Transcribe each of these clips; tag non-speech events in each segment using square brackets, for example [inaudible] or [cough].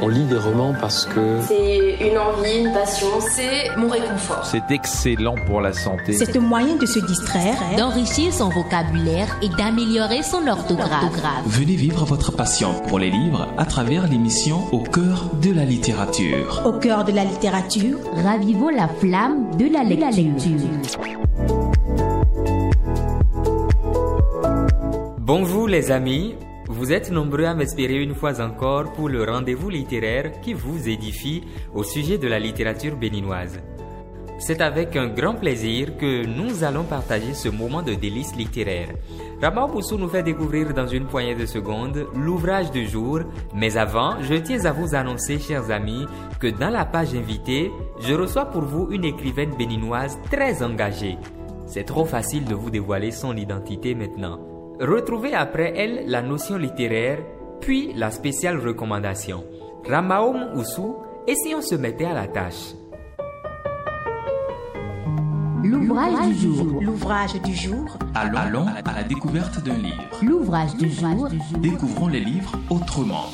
On lit des romans parce que... C'est une envie, une passion, c'est mon réconfort. C'est excellent pour la santé. C'est un moyen de se distraire, d'enrichir son vocabulaire et d'améliorer son orthographe. Venez vivre votre passion pour les livres à travers l'émission Au cœur de la littérature. Au cœur de la littérature, ravivons la flamme de la lecture. Bonjour les amis, vous êtes nombreux à m'espérer une fois encore pour le rendez-vous littéraire qui vous édifie au sujet de la littérature béninoise. C'est avec un grand plaisir que nous allons partager ce moment de délice littéraire. Rama Boussou nous fait découvrir dans une poignée de secondes l'ouvrage du jour, mais avant, je tiens à vous annoncer, chers amis, que dans la page invitée, je reçois pour vous une écrivaine béninoise très engagée. C'est trop facile de vous dévoiler son identité maintenant. Retrouvez après elle la notion littéraire, puis la spéciale recommandation. Ramaom Oussou, et si on se mettait à la tâche? L'ouvrage du jour. L'ouvrage du jour. Allons, à la découverte d'un livre. L'ouvrage du jour. Découvrons les livres autrement.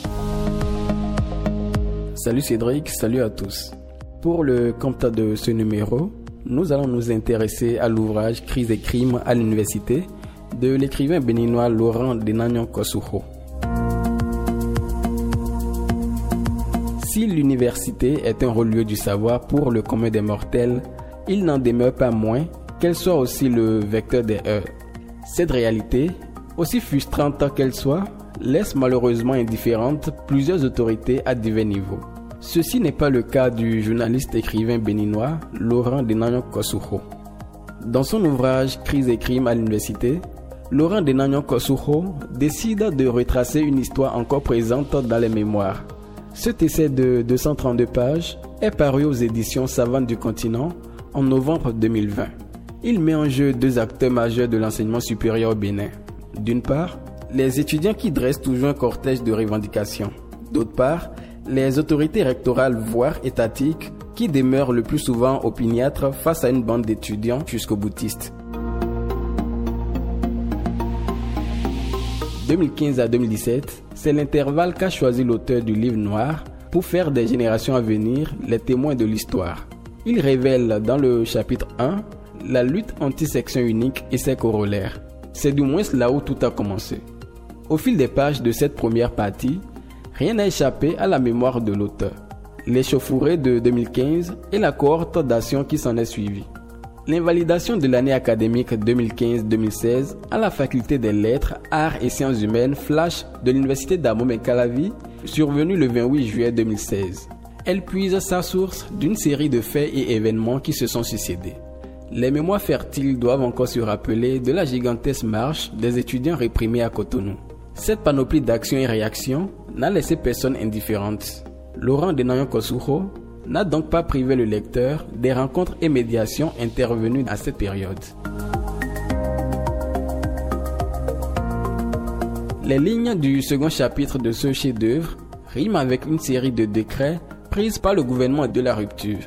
Salut Cédric, salut à tous. Pour le compte de ce numéro, nous allons nous intéresser à l'ouvrage Crise et crimes à l'université de l'écrivain béninois Laurent Denagnon Kosuho. Si l'université est un relieu du savoir pour le commun des mortels, il n'en demeure pas moins qu'elle soit aussi le vecteur des heures. Cette réalité, aussi frustrante qu'elle soit, laisse malheureusement indifférente plusieurs autorités à divers niveaux. Ceci n'est pas le cas du journaliste écrivain béninois Laurent Denagnon Kosuho. Dans son ouvrage Crise et crimes à l'université, Laurent Denagnon Kosuho décide de retracer une histoire encore présente dans les mémoires. Cet essai de 232 pages est paru aux éditions Savantes du Continent en novembre 2020. Il met en jeu deux acteurs majeurs de l'enseignement supérieur au Bénin. D'une part, les étudiants qui dressent toujours un cortège de revendications. D'autre part, les autorités rectorales voire étatiques qui demeurent le plus souvent opiniâtres face à une bande d'étudiants jusqu'au boutiste? 2015 à 2017, c'est l'intervalle qu'a choisi l'auteur du livre noir pour faire des générations à venir les témoins de l'histoire. Il révèle dans le chapitre 1 la lutte anti-section unique et ses corollaires. C'est du moins là où tout a commencé. Au fil des pages de cette première partie, rien n'a échappé à la mémoire de l'auteur. L'échauffourée de 2015 et la cohorte d'action qui s'en est suivie. L'invalidation de l'année académique 2015-2016 à la faculté des lettres, arts et sciences humaines Flash de l'université d'Amom Calavi, survenue le 28 juillet 2016. Elle puise sa source d'une série de faits et événements qui se sont succédés. Les mémoires fertiles doivent encore se rappeler de la gigantesque marche des étudiants réprimés à Cotonou. Cette panoplie d'actions et réactions n'a laissé personne indifférente. Laurent Denayon Kosuho n'a donc pas privé le lecteur des rencontres et médiations intervenues à cette période. Les lignes du second chapitre de ce chef-d'œuvre riment avec une série de décrets pris par le gouvernement de la rupture.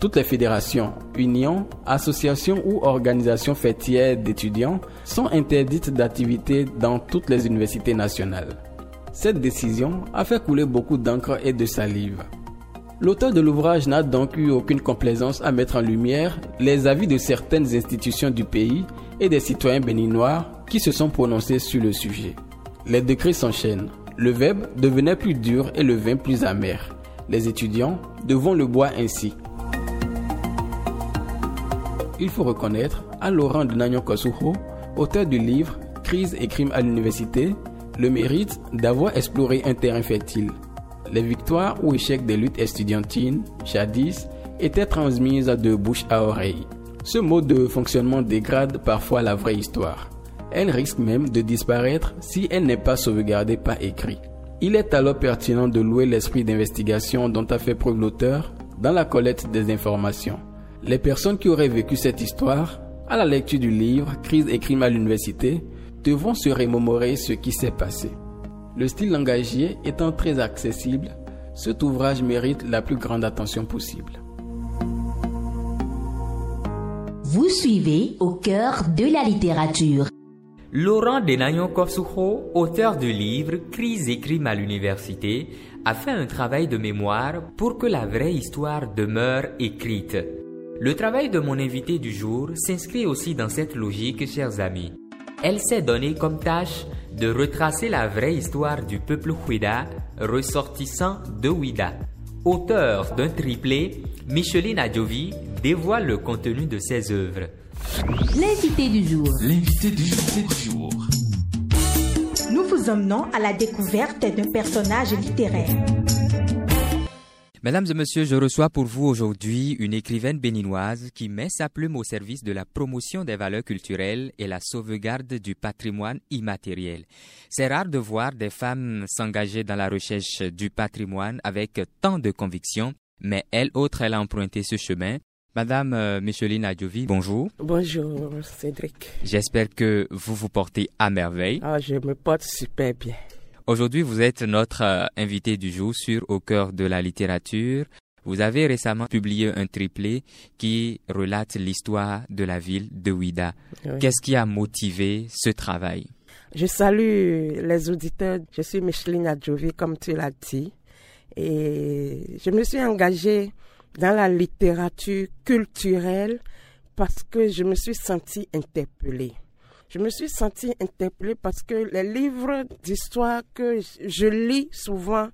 Toutes les fédérations, unions, associations ou organisations fêtières d'étudiants sont interdites d'activité dans toutes les universités nationales. Cette décision a fait couler beaucoup d'encre et de salive. L'auteur de l'ouvrage n'a donc eu aucune complaisance à mettre en lumière les avis de certaines institutions du pays et des citoyens béninois qui se sont prononcés sur le sujet. Les décrets s'enchaînent. Le verbe devenait plus dur et le vin plus amer. Les étudiants devront le boire ainsi. Il faut reconnaître à Laurent de Nagnon Kosuho, auteur du livre Crise et crimes à l'université, le mérite d'avoir exploré un terrain fertile. Les victoires ou échecs des luttes estudiantines, jadis, étaient transmises de bouche à oreille. Ce mode de fonctionnement dégrade parfois la vraie histoire. Elle risque même de disparaître si elle n'est pas sauvegardée par écrit. Il est alors pertinent de louer l'esprit d'investigation dont a fait preuve l'auteur dans la collecte des informations. Les personnes qui auraient vécu cette histoire, à la lecture du livre Crise et crimes à l'université, devront se remémorer ce qui s'est passé. Le style langagier étant très accessible, cet ouvrage mérite la plus grande attention possible. Vous suivez au cœur de la littérature. Laurent Denayon Korsucho, auteur du livre Crise et crime à l'université, a fait un travail de mémoire pour que la vraie histoire demeure écrite. Le travail de mon invité du jour s'inscrit aussi dans cette logique, chers amis. Elle s'est donnée comme tâche de retracer la vraie histoire du peuple Ouida, ressortissant de Ouida. Auteur d'un triplé, Micheline Adjovi dévoile le contenu de ses œuvres. L'invité du jour. L'invité du jour. Nous vous emmenons à la découverte d'un personnage littéraire. Mesdames et messieurs, je reçois pour vous aujourd'hui une écrivaine béninoise qui met sa plume au service de la promotion des valeurs culturelles et la sauvegarde du patrimoine immatériel. C'est rare de voir des femmes s'engager dans la recherche du patrimoine avec tant de conviction, mais elle autre, elle a emprunté ce chemin. Madame euh, Micheline Adjovi, bonjour. Bonjour Cédric. J'espère que vous vous portez à merveille. Ah, je me porte super bien. Aujourd'hui, vous êtes notre euh, invité du jour sur Au cœur de la littérature. Vous avez récemment publié un triplé qui relate l'histoire de la ville de Ouida. Oui. Qu'est-ce qui a motivé ce travail? Je salue les auditeurs. Je suis Micheline Adjovi, comme tu l'as dit. Et je me suis engagée dans la littérature culturelle parce que je me suis sentie interpellée. Je me suis sentie interpellée parce que les livres d'histoire que je lis souvent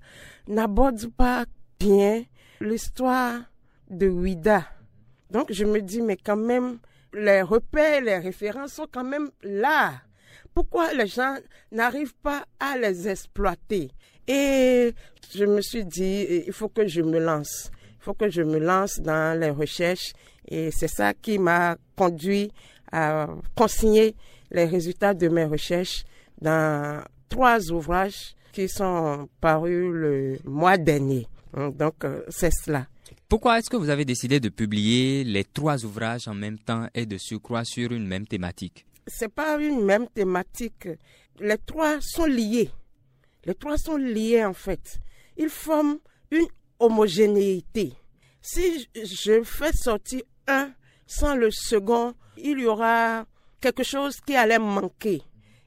n'abordent pas bien l'histoire de Ouida. Donc je me dis, mais quand même, les repères, les références sont quand même là. Pourquoi les gens n'arrivent pas à les exploiter? Et je me suis dit, il faut que je me lance. Il faut que je me lance dans les recherches. Et c'est ça qui m'a conduit à consigner les résultats de mes recherches dans trois ouvrages qui sont parus le mois dernier. Donc, euh, c'est cela. Pourquoi est-ce que vous avez décidé de publier les trois ouvrages en même temps et de surcroît sur une même thématique? C'est pas une même thématique. Les trois sont liés. Les trois sont liés en fait. Ils forment une homogénéité. Si je fais sortir un sans le second, il y aura quelque chose qui allait manquer.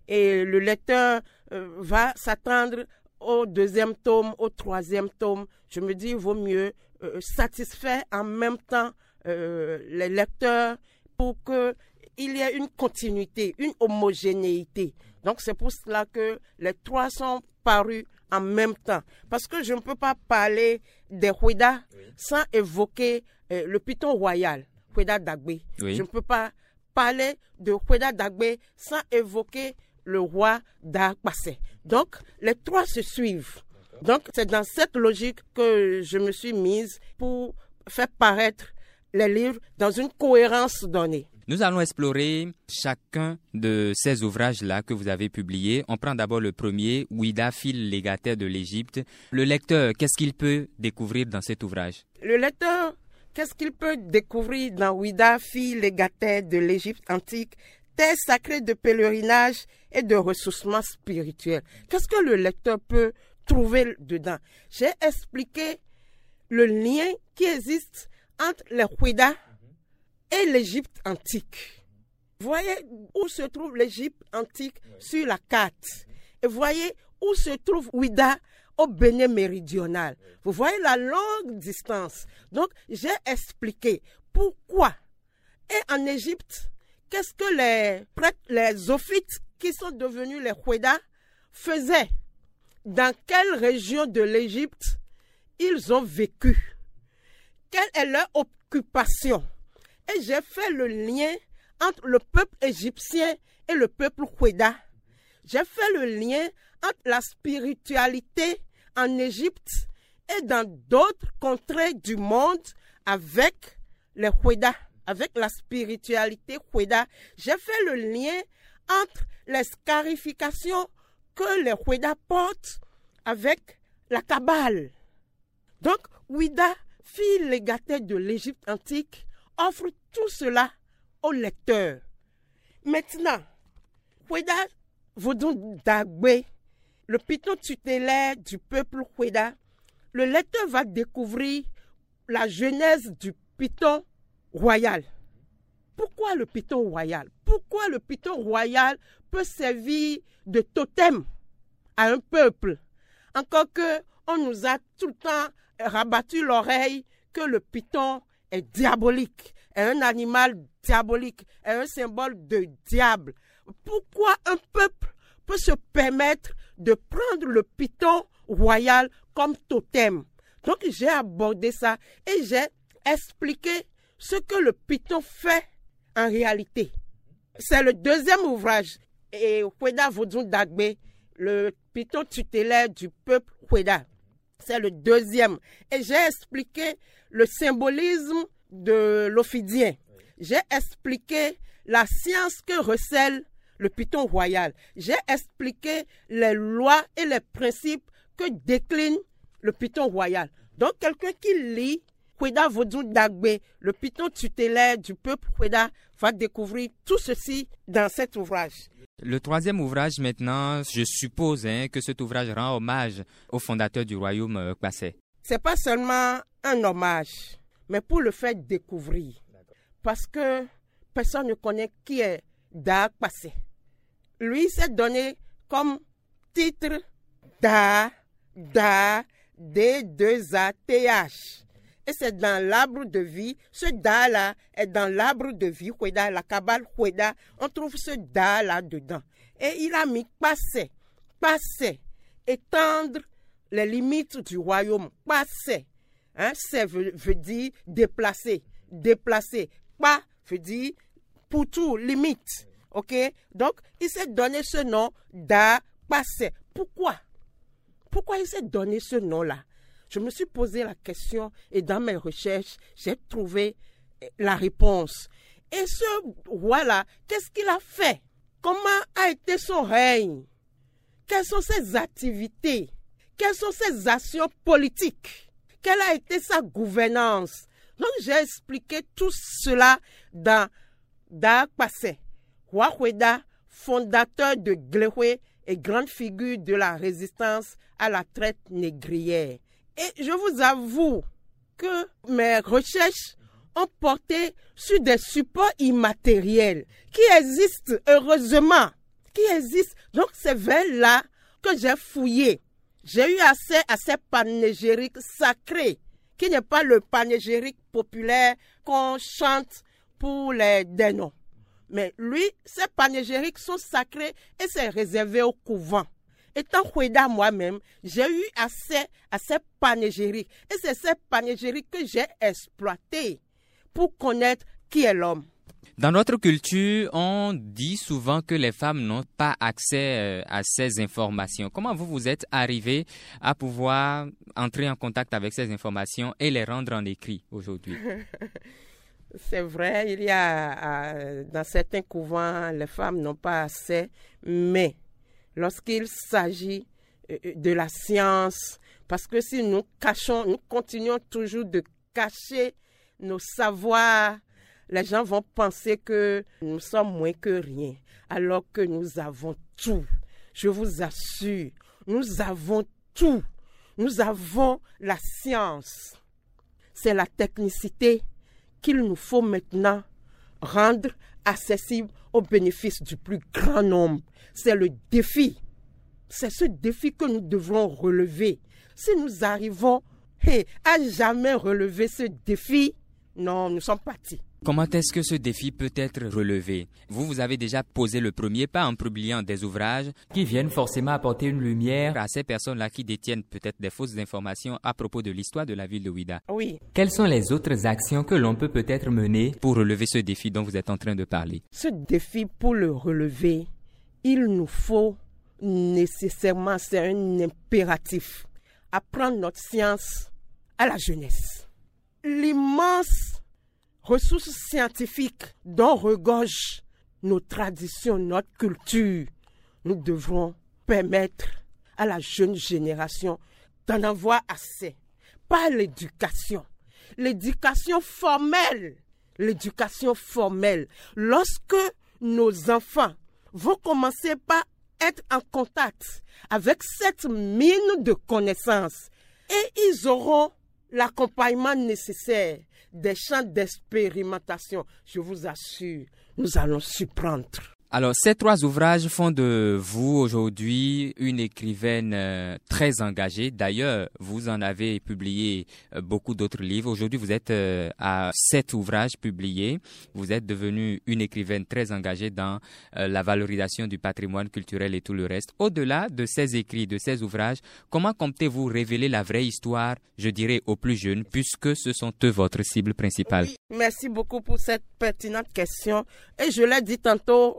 Et le lecteur euh, va s'attendre au deuxième tome, au troisième tome. Je me dis, il vaut mieux euh, satisfaire en même temps euh, les lecteurs pour qu'il y ait une continuité, une homogénéité. Donc c'est pour cela que les trois sont parus en même temps. Parce que je ne peux pas parler des Huida oui. sans évoquer le python royal, Huida Dagbe. Oui. Je ne peux pas parler de Hueda Dagbe sans évoquer le roi d'Akpassé. Donc, les trois se suivent. Donc, c'est dans cette logique que je me suis mise pour faire paraître les livres dans une cohérence donnée. Nous allons explorer chacun de ces ouvrages-là que vous avez publiés. On prend d'abord le premier, Ouida, fil légataire de l'Égypte. Le lecteur, qu'est-ce qu'il peut découvrir dans cet ouvrage? Le lecteur Qu'est-ce qu'il peut découvrir dans Ouida, fille légataire de l'Égypte antique, terre sacrée de pèlerinage et de ressourcement spirituel Qu'est-ce que le lecteur peut trouver dedans? J'ai expliqué le lien qui existe entre les Ouida et l'Égypte antique. Voyez où se trouve l'Égypte antique sur la carte? Et voyez où se trouve Ouida au Bénin méridional. Vous voyez la longue distance. Donc, j'ai expliqué pourquoi. Et en Égypte, qu'est-ce que les prêtres, les ophites qui sont devenus les Hueda faisaient? Dans quelle région de l'Égypte ils ont vécu? Quelle est leur occupation? Et j'ai fait le lien entre le peuple égyptien et le peuple Hueda. J'ai fait le lien entre la spiritualité en Égypte et dans d'autres contrées du monde avec les Hueda, avec la spiritualité Hueda. J'ai fait le lien entre les scarifications que les Hueda portent avec la Kabbale. Donc, Ouida, fille légataire de l'Égypte antique, offre tout cela au lecteur. Maintenant, Hueda Vodun Dagbe, le python tutélaire du peuple Hueda, le lecteur va découvrir la genèse du python royal. Pourquoi le python royal? Pourquoi le python royal peut servir de totem à un peuple? Encore que on nous a tout le temps rabattu l'oreille que le python est diabolique, est un animal diabolique, est un symbole de diable. Pourquoi un peuple peut se permettre de prendre le python royal comme totem Donc j'ai abordé ça et j'ai expliqué ce que le python fait en réalité. C'est le deuxième ouvrage. Et Kweda Vodun Dagbe, le python tutélaire du peuple Kweda. C'est le deuxième. Et j'ai expliqué le symbolisme de l'ophidien. J'ai expliqué la science que recèle le python royal. J'ai expliqué les lois et les principes que décline le python royal. Donc, quelqu'un qui lit Kweda Vodou Dagbe, le python tutélaire du peuple Kweda, va découvrir tout ceci dans cet ouvrage. Le troisième ouvrage maintenant, je suppose hein, que cet ouvrage rend hommage au fondateur du royaume euh, Kwasé. C'est pas seulement un hommage, mais pour le faire découvrir. Parce que personne ne connaît qui est Da Kwasé. Lui s'est donné comme titre Da, Da, D2ATH. Et c'est dans l'arbre de vie. Ce da-là est dans l'arbre de vie, la cabale On trouve ce da-là dedans. Et il a mis passer, passer, étendre les limites du royaume. Passer. Hein, c'est veut, dire déplacer, déplacer. Pas veut dire pour tout, limite. OK? Donc, il s'est donné ce nom da passer. Pourquoi? Pourquoi il s'est donné ce nom-là? Je me suis posé la question et dans mes recherches, j'ai trouvé la réponse. Et ce roi-là, qu'est-ce qu'il a fait? Comment a été son règne? Quelles sont ses activités? Quelles sont ses actions politiques? Quelle a été sa gouvernance? Donc j'ai expliqué tout cela dans Da Passé, roi Hueda, fondateur de Glehwe et grande figure de la résistance à la traite négrière. Et je vous avoue que mes recherches ont porté sur des supports immatériels qui existent heureusement, qui existent. Donc c'est vers là que j'ai fouillé. J'ai eu accès à ces panégyriques sacrés, qui n'est pas le panégyrique populaire qu'on chante pour les dénoms. Mais lui, ces panégyriques sont sacrés et c'est réservé au couvent étant Hueda moi-même, j'ai eu accès à ces panégyriques. Et c'est ces panégyriques que j'ai exploitées pour connaître qui est l'homme. Dans notre culture, on dit souvent que les femmes n'ont pas accès euh, à ces informations. Comment vous vous êtes arrivé à pouvoir entrer en contact avec ces informations et les rendre en écrit aujourd'hui? [laughs] C'est vrai, il y a dans certains couvents, les femmes n'ont pas accès, mais lorsqu'il s'agit euh, euh, de la science, parce que si nous cachons, nous continuons toujours de cacher nos savoirs, les gens vont penser que nous sommes moins que rien, alors que nous avons tout. Je vous assure, nous avons tout. Nous avons la science. C'est la technicité qu'il nous faut maintenant rendre accessible au bénéfice du plus grand nombre. C'est le défi. C'est ce défi que nous devrons relever. Si nous arrivons à jamais relever ce défi, non, nous sommes partis. Comment est-ce que ce défi peut être relevé? Vous, vous avez déjà posé le premier pas en publiant des ouvrages qui viennent forcément apporter une lumière à ces personnes-là qui détiennent peut-être des fausses informations à propos de l'histoire de la ville de Ouida. Oui. Quelles sont les autres actions que l'on peut peut-être mener pour relever ce défi dont vous êtes en train de parler Ce défi, pour le relever, il nous faut nécessairement, c'est un impératif, apprendre notre science à la jeunesse. L'immense ressources scientifiques dont regorgent nos traditions, notre culture, nous devrons permettre à la jeune génération d'en avoir assez. Pas l'éducation. L'éducation formelle. L'éducation formelle. Lorsque nos enfants vont commencer par être en contact avec cette mine de connaissances et ils auront l'accompagnement nécessaire des champs d'expérimentation, je vous assure, nous allons surprendre. Alors, ces trois ouvrages font de vous aujourd'hui une écrivaine euh, très engagée. D'ailleurs, vous en avez publié euh, beaucoup d'autres livres. Aujourd'hui, vous êtes euh, à sept ouvrages publiés. Vous êtes devenue une écrivaine très engagée dans la valorisation du patrimoine culturel et tout le reste. Au-delà de ces écrits, de ces ouvrages, comment comptez-vous révéler la vraie histoire, je dirais, aux plus jeunes, puisque ce sont eux votre cible principale? merci beaucoup pour cette pertinente question. Et je l'ai dit tantôt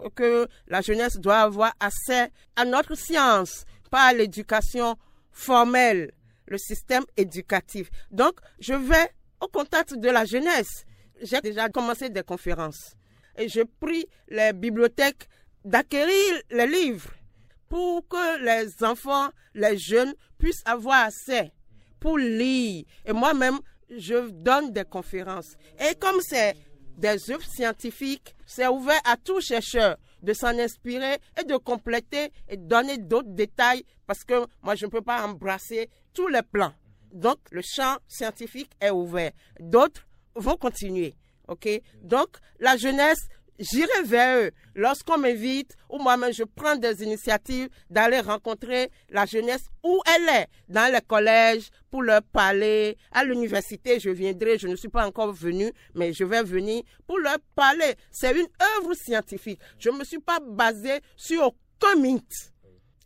la jeunesse doit avoir accès à notre science, pas à l'éducation formelle, le système éducatif. Donc, je vais au contact de la jeunesse. J'ai déjà commencé des conférences et je prie les bibliothèques d'acquérir les livres pour que les enfants, les jeunes puissent avoir accès pour lire. Et moi-même, je donne des conférences. Et comme c'est des œuvres scientifiques, c'est ouvert à tout chercheur de s'en inspirer et de compléter et donner d'autres détails parce que moi, je ne peux pas embrasser tous les plans. Donc, le champ scientifique est ouvert. D'autres vont continuer. OK? Donc, la jeunesse j'irai vers eux lorsqu'on m'invite ou moi-même je prends des initiatives d'aller rencontrer la jeunesse où elle est, dans les collèges, pour leur parler. À l'université, je viendrai, je ne suis pas encore venu, mais je vais venir pour leur parler. C'est une œuvre scientifique. Je ne me suis pas basé sur aucun mythe.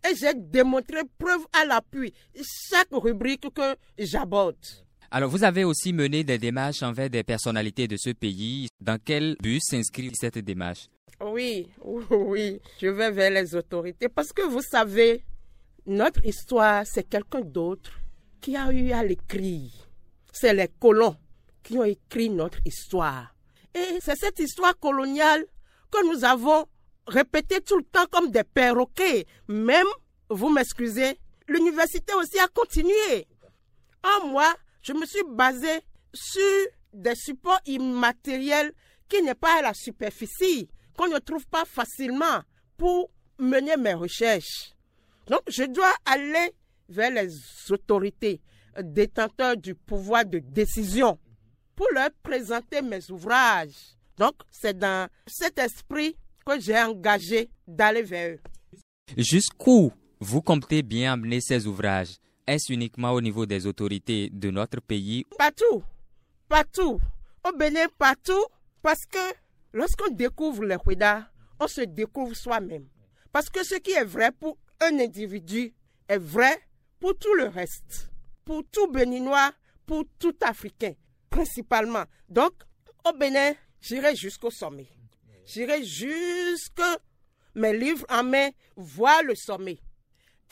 Et j'ai démontré preuve à l'appui chaque rubrique que j'aborde. Alors, vous avez aussi mené des démarches envers des personnalités de ce pays. Dans quel but s'inscrit cette démarche? Oui, [laughs] oui, je vais vers les autorités parce que vous savez, notre histoire, c'est quelqu'un d'autre qui a eu à l'écrire. C'est les colons qui ont écrit notre histoire. Et c'est cette histoire coloniale que nous avons répétée tout le temps comme des perroquets. Même, vous m'excusez, l'université aussi a continué. En moi, je me suis basé sur des supports immatériels qui n'est pas à la superficie, qu'on ne trouve pas facilement pour mener mes recherches. Donc, je dois aller vers les autorités détenteurs du pouvoir de décision pour leur présenter mes ouvrages. Donc, c'est dans cet esprit que j'ai engagé d'aller vers eux. Jusqu'où vous comptez bien amener ces ouvrages? Est-ce uniquement au niveau des autorités de notre pays Partout, partout. Au Bénin, partout. Parce que lorsqu'on découvre les Ouida, on se découvre soi-même. Parce que ce qui est vrai pour un individu est vrai pour tout le reste. Pour tout Béninois, pour tout Africain, principalement. Donc, au Bénin, j'irai jusqu'au sommet. J'irai jusque mes livres en main, voir le sommet.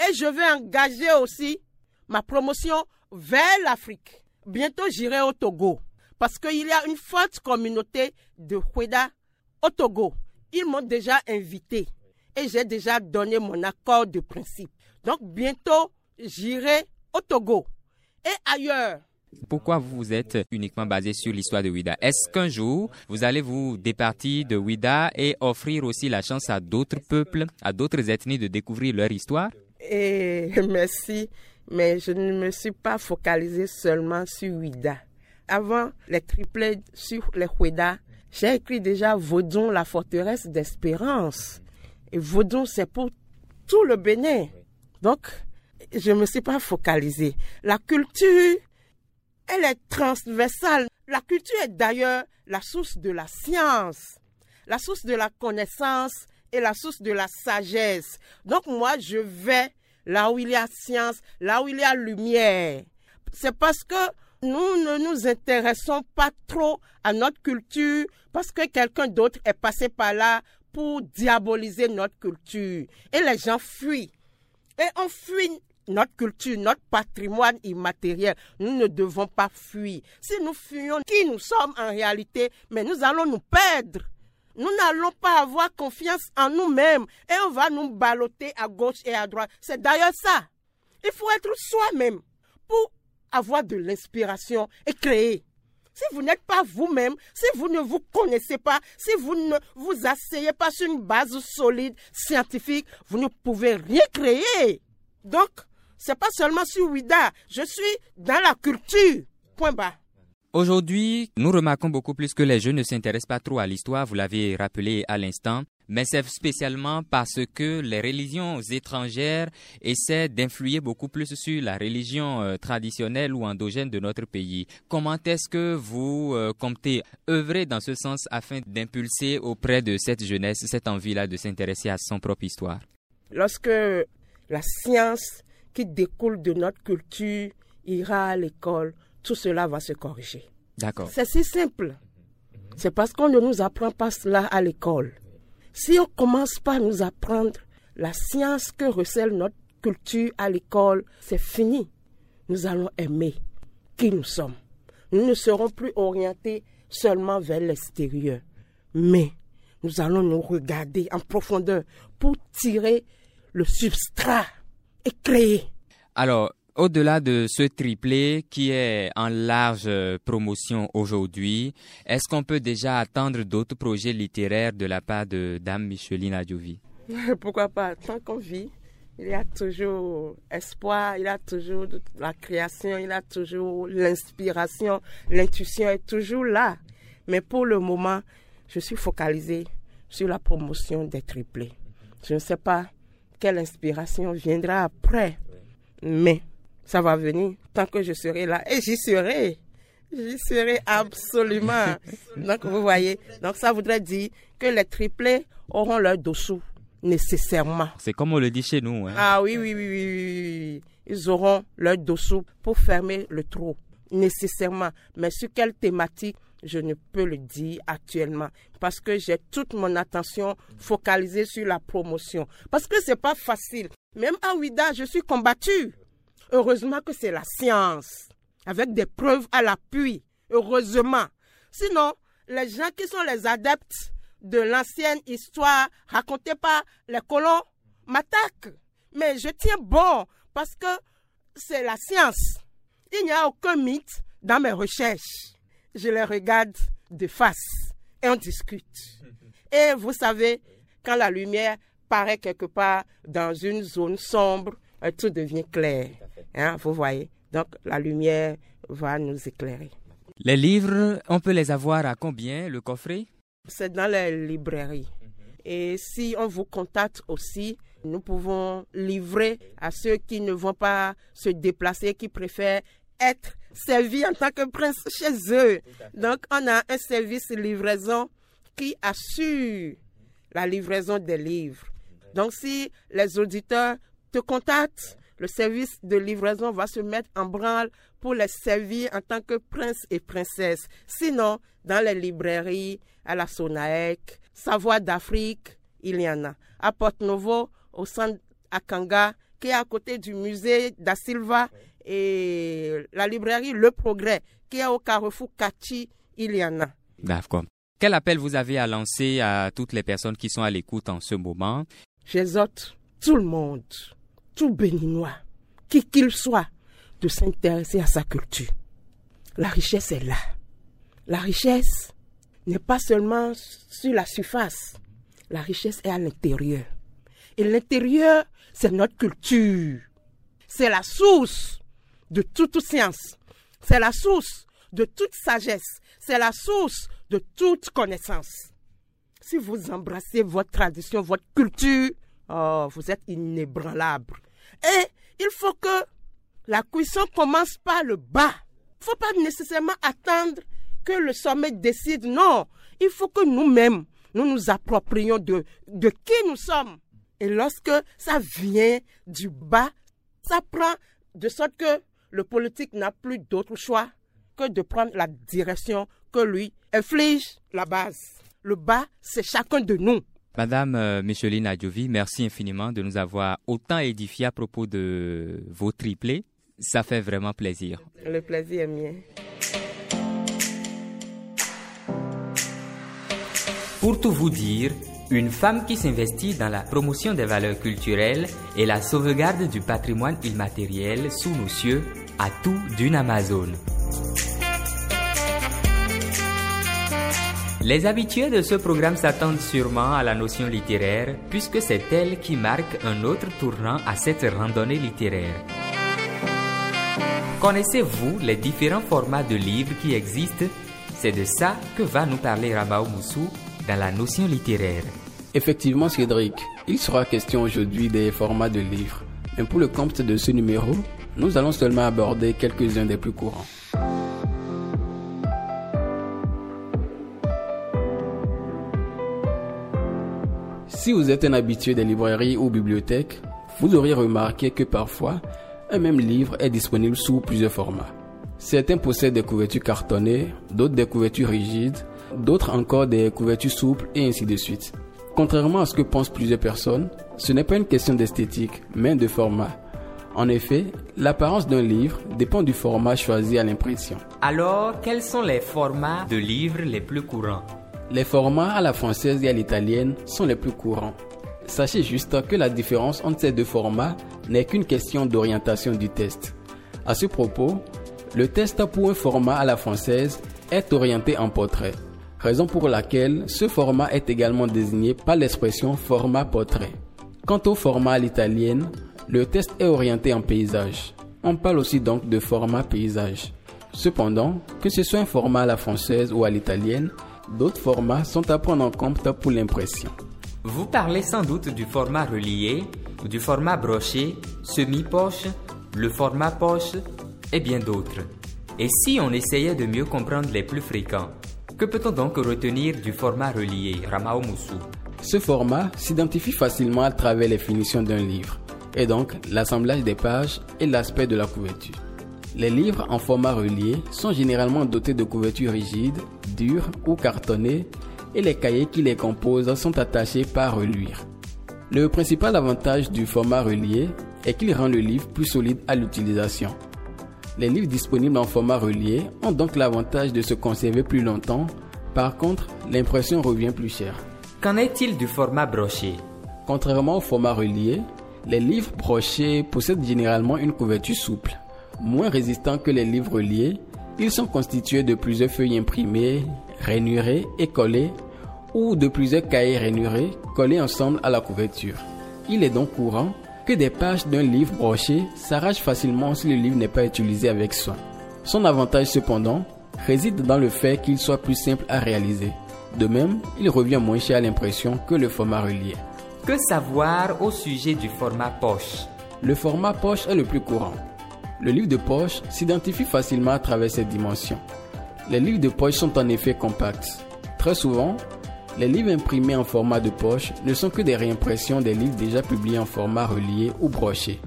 Et je vais engager aussi ma promotion vers l'Afrique. Bientôt, j'irai au Togo parce qu'il y a une forte communauté de Hueda au Togo. Ils m'ont déjà invité et j'ai déjà donné mon accord de principe. Donc, bientôt, j'irai au Togo et ailleurs. Pourquoi vous êtes uniquement basé sur l'histoire de Ouida Est-ce qu'un jour, vous allez vous départir de Ouida et offrir aussi la chance à d'autres peuples, à d'autres ethnies de découvrir leur histoire? Et [laughs] merci mais je ne me suis pas focalisée seulement sur Ouida. Avant les triplets sur les Ouida, j'ai écrit déjà Vaudon, la forteresse d'espérance. Et Vaudon, c'est pour tout le Bénin. Donc, je ne me suis pas focalisée. La culture, elle est transversale. La culture est d'ailleurs la source de la science, la source de la connaissance et la source de la sagesse. Donc moi, je vais là où il y a science, là où il y a lumière. C'est parce que nous ne nous intéressons pas trop à notre culture parce que quelqu'un d'autre est passé par là pour diaboliser notre culture. Et les gens fuient. Et on fuit notre culture, notre patrimoine immatériel. Nous ne devons pas fuir. Si nous fuyons qui nous sommes en réalité, mais nous allons nous perdre nous n'allons pas avoir confiance en nous-mêmes et on va nous balloter à gauche et à droite. C'est d'ailleurs ça. Il faut être soi-même pour avoir de l'inspiration et créer. Si vous n'êtes pas vous-même, si vous ne vous connaissez pas, si vous ne vous asseyez pas sur une base solide, scientifique, vous ne pouvez rien créer. Donc, c'est pas seulement sur Ouida, je suis dans la culture. Point bas. Aujourd'hui, nous remarquons beaucoup plus que les jeunes ne s'intéressent pas trop à l'histoire, vous l'avez rappelé à l'instant. mais c'est spécialement parce que les religions étrangères essaient d'influer beaucoup plus sur la religion euh, traditionnelle ou endogène de notre pays. Comment est-ce que vous euh, comptez œuvrer dans ce sens afin d'impulser auprès de cette jeunesse cette envie-là de s'intéresser à son propre histoire? Lorsque la science qui découle de notre culture ira à l'école, tout cela va se corriger. D'accord. C'est si simple. C'est parce qu'on ne nous apprend pas cela à l'école. Si on commence par nous apprendre la science que recèle notre culture à l'école, c'est fini. Nous allons aimer qui nous sommes. Nous ne serons plus orientés seulement vers l'extérieur, mais nous allons nous regarder en profondeur pour tirer le substrat et créer. Alors, au-delà de ce triplé qui est en large euh, promotion aujourd'hui, est-ce qu'on peut déjà attendre d'autres projets littéraires de la part de Dame Micheline Adjovi [laughs] Pourquoi pas? Tant qu'on vit, il y a toujours espoir, il y a toujours la création, il y a toujours l'inspiration, l'intuition est toujours là. Mais pour le moment, je suis focalisée sur la promotion des triplés. Je ne sais pas quelle inspiration viendra après, mais ça va venir tant que je serai là. Et j'y serai. J'y serai absolument. [laughs] Donc, vous voyez, donc ça voudrait dire que les triplés auront leur dessous, nécessairement. C'est comme on le dit chez nous. Hein. Ah oui, oui, oui, oui, oui, Ils auront leur dessous pour fermer le trou, nécessairement. Mais sur quelle thématique, je ne peux le dire actuellement parce que j'ai toute mon attention focalisée sur la promotion. Parce que c'est pas facile. Même à Ouida, je suis combattue. Heureusement que c'est la science, avec des preuves à l'appui. Heureusement. Sinon, les gens qui sont les adeptes de l'ancienne histoire racontée par les colons m'attaquent. Mais je tiens bon parce que c'est la science. Il n'y a aucun mythe dans mes recherches. Je les regarde de face et on discute. Et vous savez, quand la lumière paraît quelque part dans une zone sombre, tout devient clair. Hein, vous voyez. Donc la lumière va nous éclairer. Les livres, on peut les avoir à combien le coffret? C'est dans les librairies. Et si on vous contacte aussi, nous pouvons livrer à ceux qui ne vont pas se déplacer, qui préfèrent être servis en tant que prince chez eux. Donc, on a un service livraison qui assure la livraison des livres. Donc, si les auditeurs te contactent, le service de livraison va se mettre en branle pour les servir en tant que prince et princesse. Sinon, dans les librairies, à la Sonaec, Savoie d'Afrique, il y en a. À Porto-Novo, au centre Akanga, qui est à côté du musée da Silva, et la librairie Le Progrès, qui est au carrefour Kachi, il y en a. D'accord. Quel appel vous avez à lancer à toutes les personnes qui sont à l'écoute en ce moment? J'exhorte tout le monde tout béninois, qui qu'il soit, de s'intéresser à sa culture. La richesse est là. La richesse n'est pas seulement sur la surface. La richesse est à l'intérieur. Et l'intérieur, c'est notre culture. C'est la source de toute science. C'est la source de toute sagesse. C'est la source de toute connaissance. Si vous embrassez votre tradition, votre culture, oh, vous êtes inébranlable. Et il faut que la cuisson commence par le bas. Il ne faut pas nécessairement attendre que le sommet décide. Non, il faut que nous-mêmes, nous nous approprions de, de qui nous sommes. Et lorsque ça vient du bas, ça prend de sorte que le politique n'a plus d'autre choix que de prendre la direction que lui inflige la base. Le bas, c'est chacun de nous. Madame euh, Micheline Adjovi, merci infiniment de nous avoir autant édifié à propos de vos triplés. Ça fait vraiment plaisir. Le plaisir est mien. Pour tout vous dire, une femme qui s'investit dans la promotion des valeurs culturelles et la sauvegarde du patrimoine immatériel sous nos cieux a tout d'une Amazone. Les habitués de ce programme s'attendent sûrement à la notion littéraire, puisque c'est elle qui marque un autre tournant à cette randonnée littéraire. Connaissez-vous les différents formats de livres qui existent? C'est de ça que va nous parler Rabao Moussou dans la notion littéraire. Effectivement, Cédric, il sera question aujourd'hui des formats de livres. Mais pour le compte de ce numéro, nous allons seulement aborder quelques-uns des plus courants. Si vous êtes un habitué des librairies ou bibliothèques, vous aurez remarqué que parfois, un même livre est disponible sous plusieurs formats. Certains possèdent des couvertures cartonnées, d'autres des couvertures rigides, d'autres encore des couvertures souples et ainsi de suite. Contrairement à ce que pensent plusieurs personnes, ce n'est pas une question d'esthétique, mais de format. En effet, l'apparence d'un livre dépend du format choisi à l'impression. Alors, quels sont les formats de livres les plus courants? Les formats à la française et à l'italienne sont les plus courants. Sachez juste que la différence entre ces deux formats n'est qu'une question d'orientation du test. À ce propos, le test pour un format à la française est orienté en portrait, raison pour laquelle ce format est également désigné par l'expression format portrait. Quant au format à l'italienne, le test est orienté en paysage. On parle aussi donc de format paysage. Cependant, que ce soit un format à la française ou à l'italienne, d'autres formats sont à prendre en compte pour l'impression. Vous parlez sans doute du format relié, du format broché, semi-poche, le format poche et bien d'autres. Et si on essayait de mieux comprendre les plus fréquents, que peut-on donc retenir du format relié, Ramao Moussou? Ce format s'identifie facilement à travers les finitions d'un livre et donc l'assemblage des pages et l'aspect de la couverture. Les livres en format relié sont généralement dotés de couvertures rigides, dures ou cartonnées et les cahiers qui les composent sont attachés par reluire. Le principal avantage du format relié est qu'il rend le livre plus solide à l'utilisation. Les livres disponibles en format relié ont donc l'avantage de se conserver plus longtemps, par contre l'impression revient plus chère. Qu'en est-il du format broché? Contrairement au format relié, les livres brochés possèdent généralement une couverture souple. Moins résistants que les livres liés, ils sont constitués de plusieurs feuilles imprimées, rainurées et collées, ou de plusieurs cahiers rainurés collés ensemble à la couverture. Il est donc courant que des pages d'un livre broché s'arrachent facilement si le livre n'est pas utilisé avec soin. Son avantage cependant réside dans le fait qu'il soit plus simple à réaliser. De même, il revient moins cher à l'impression que le format relié. Que savoir au sujet du format poche? Le format poche est le plus courant. Le livre de poche s'identifie facilement à travers ses dimensions. Les livres de poche sont en effet compacts. Très souvent, les livres imprimés en format de poche ne sont que des réimpressions des livres déjà publiés en format relié ou broché.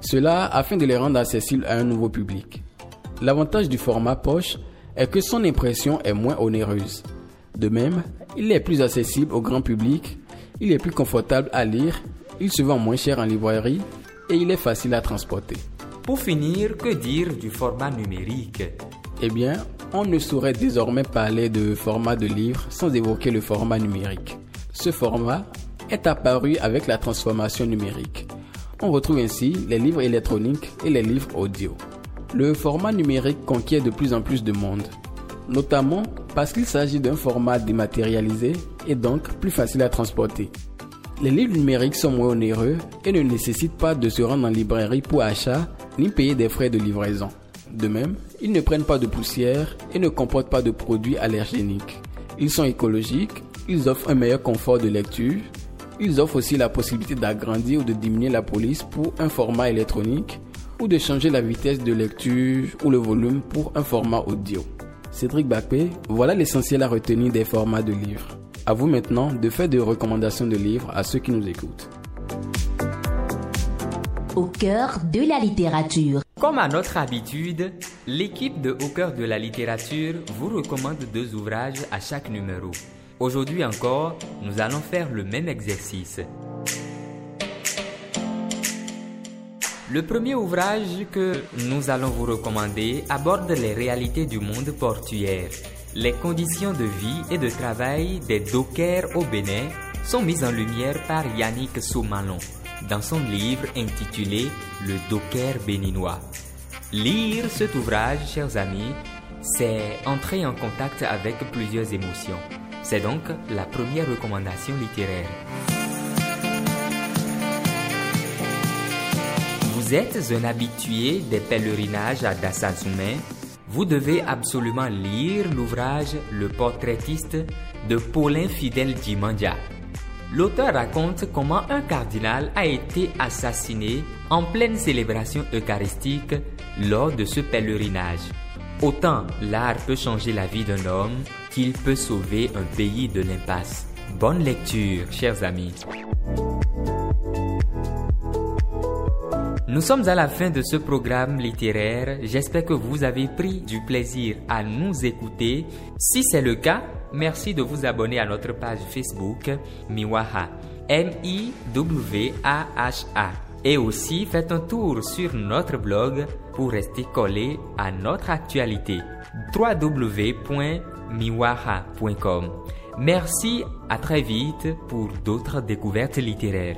Cela afin de les rendre accessibles à un nouveau public. L'avantage du format poche est que son impression est moins onéreuse. De même, il est plus accessible au grand public il est plus confortable à lire, il se vend moins cher en librairie et il est facile à transporter. Pour finir, que dire du format numérique? Eh bien, on ne saurait désormais parler de format de livre sans évoquer le format numérique. Ce format est apparu avec la transformation numérique. On retrouve ainsi les livres électroniques et les livres audio. Le format numérique conquiert de plus en plus de monde, notamment parce qu'il s'agit d'un format dématérialisé et donc plus facile à transporter. Les livres numériques sont moins onéreux et ne nécessitent pas de se rendre en librairie pour achat ni payer des frais de livraison. De même, ils ne prennent pas de poussière et ne comportent pas de produits allergéniques. Ils sont écologiques, ils offrent un meilleur confort de lecture, ils offrent aussi la possibilité d'agrandir ou de diminuer la police pour un format électronique ou de changer la vitesse de lecture ou le volume pour un format audio. Cédric Bakpé, voilà l'essentiel à retenir des formats de livres. À vous maintenant de faire des recommandations de livres à ceux qui nous écoutent. Au cœur de la littérature. Comme à notre habitude, l'équipe de Au cœur de la littérature vous recommande deux ouvrages à chaque numéro. Aujourd'hui encore, nous allons faire le même exercice. Le premier ouvrage que nous allons vous recommander aborde les réalités du monde portuaire. Les conditions de vie et de travail des dockers au Bénin sont mises en lumière par Yannick Soumalon dans son livre intitulé Le docker béninois. Lire cet ouvrage, chers amis, c'est entrer en contact avec plusieurs émotions. C'est donc la première recommandation littéraire. Vous êtes un habitué des pèlerinages à Dassazoumé, vous devez absolument lire l'ouvrage Le portraitiste de Paulin Fidel Dimandia. l'auteur raconte comment un cardinal a été assassiné en pleine célébration eucharistique lors de ce pèlerinage. Autant l'art peut changer la vie d'un homme qu'il peut sauver un pays de l'impasse. Bonne lecture, chers amis. Nous sommes à la fin de ce programme littéraire. J'espère que vous avez pris du plaisir à nous écouter. Si c'est le cas, merci de vous abonner à notre page Facebook Miwaha. M-I-W-A-H-A. Et aussi faites un tour sur notre blog pour rester collé à notre actualité. www.miwaha.com. Merci, à très vite pour d'autres découvertes littéraires.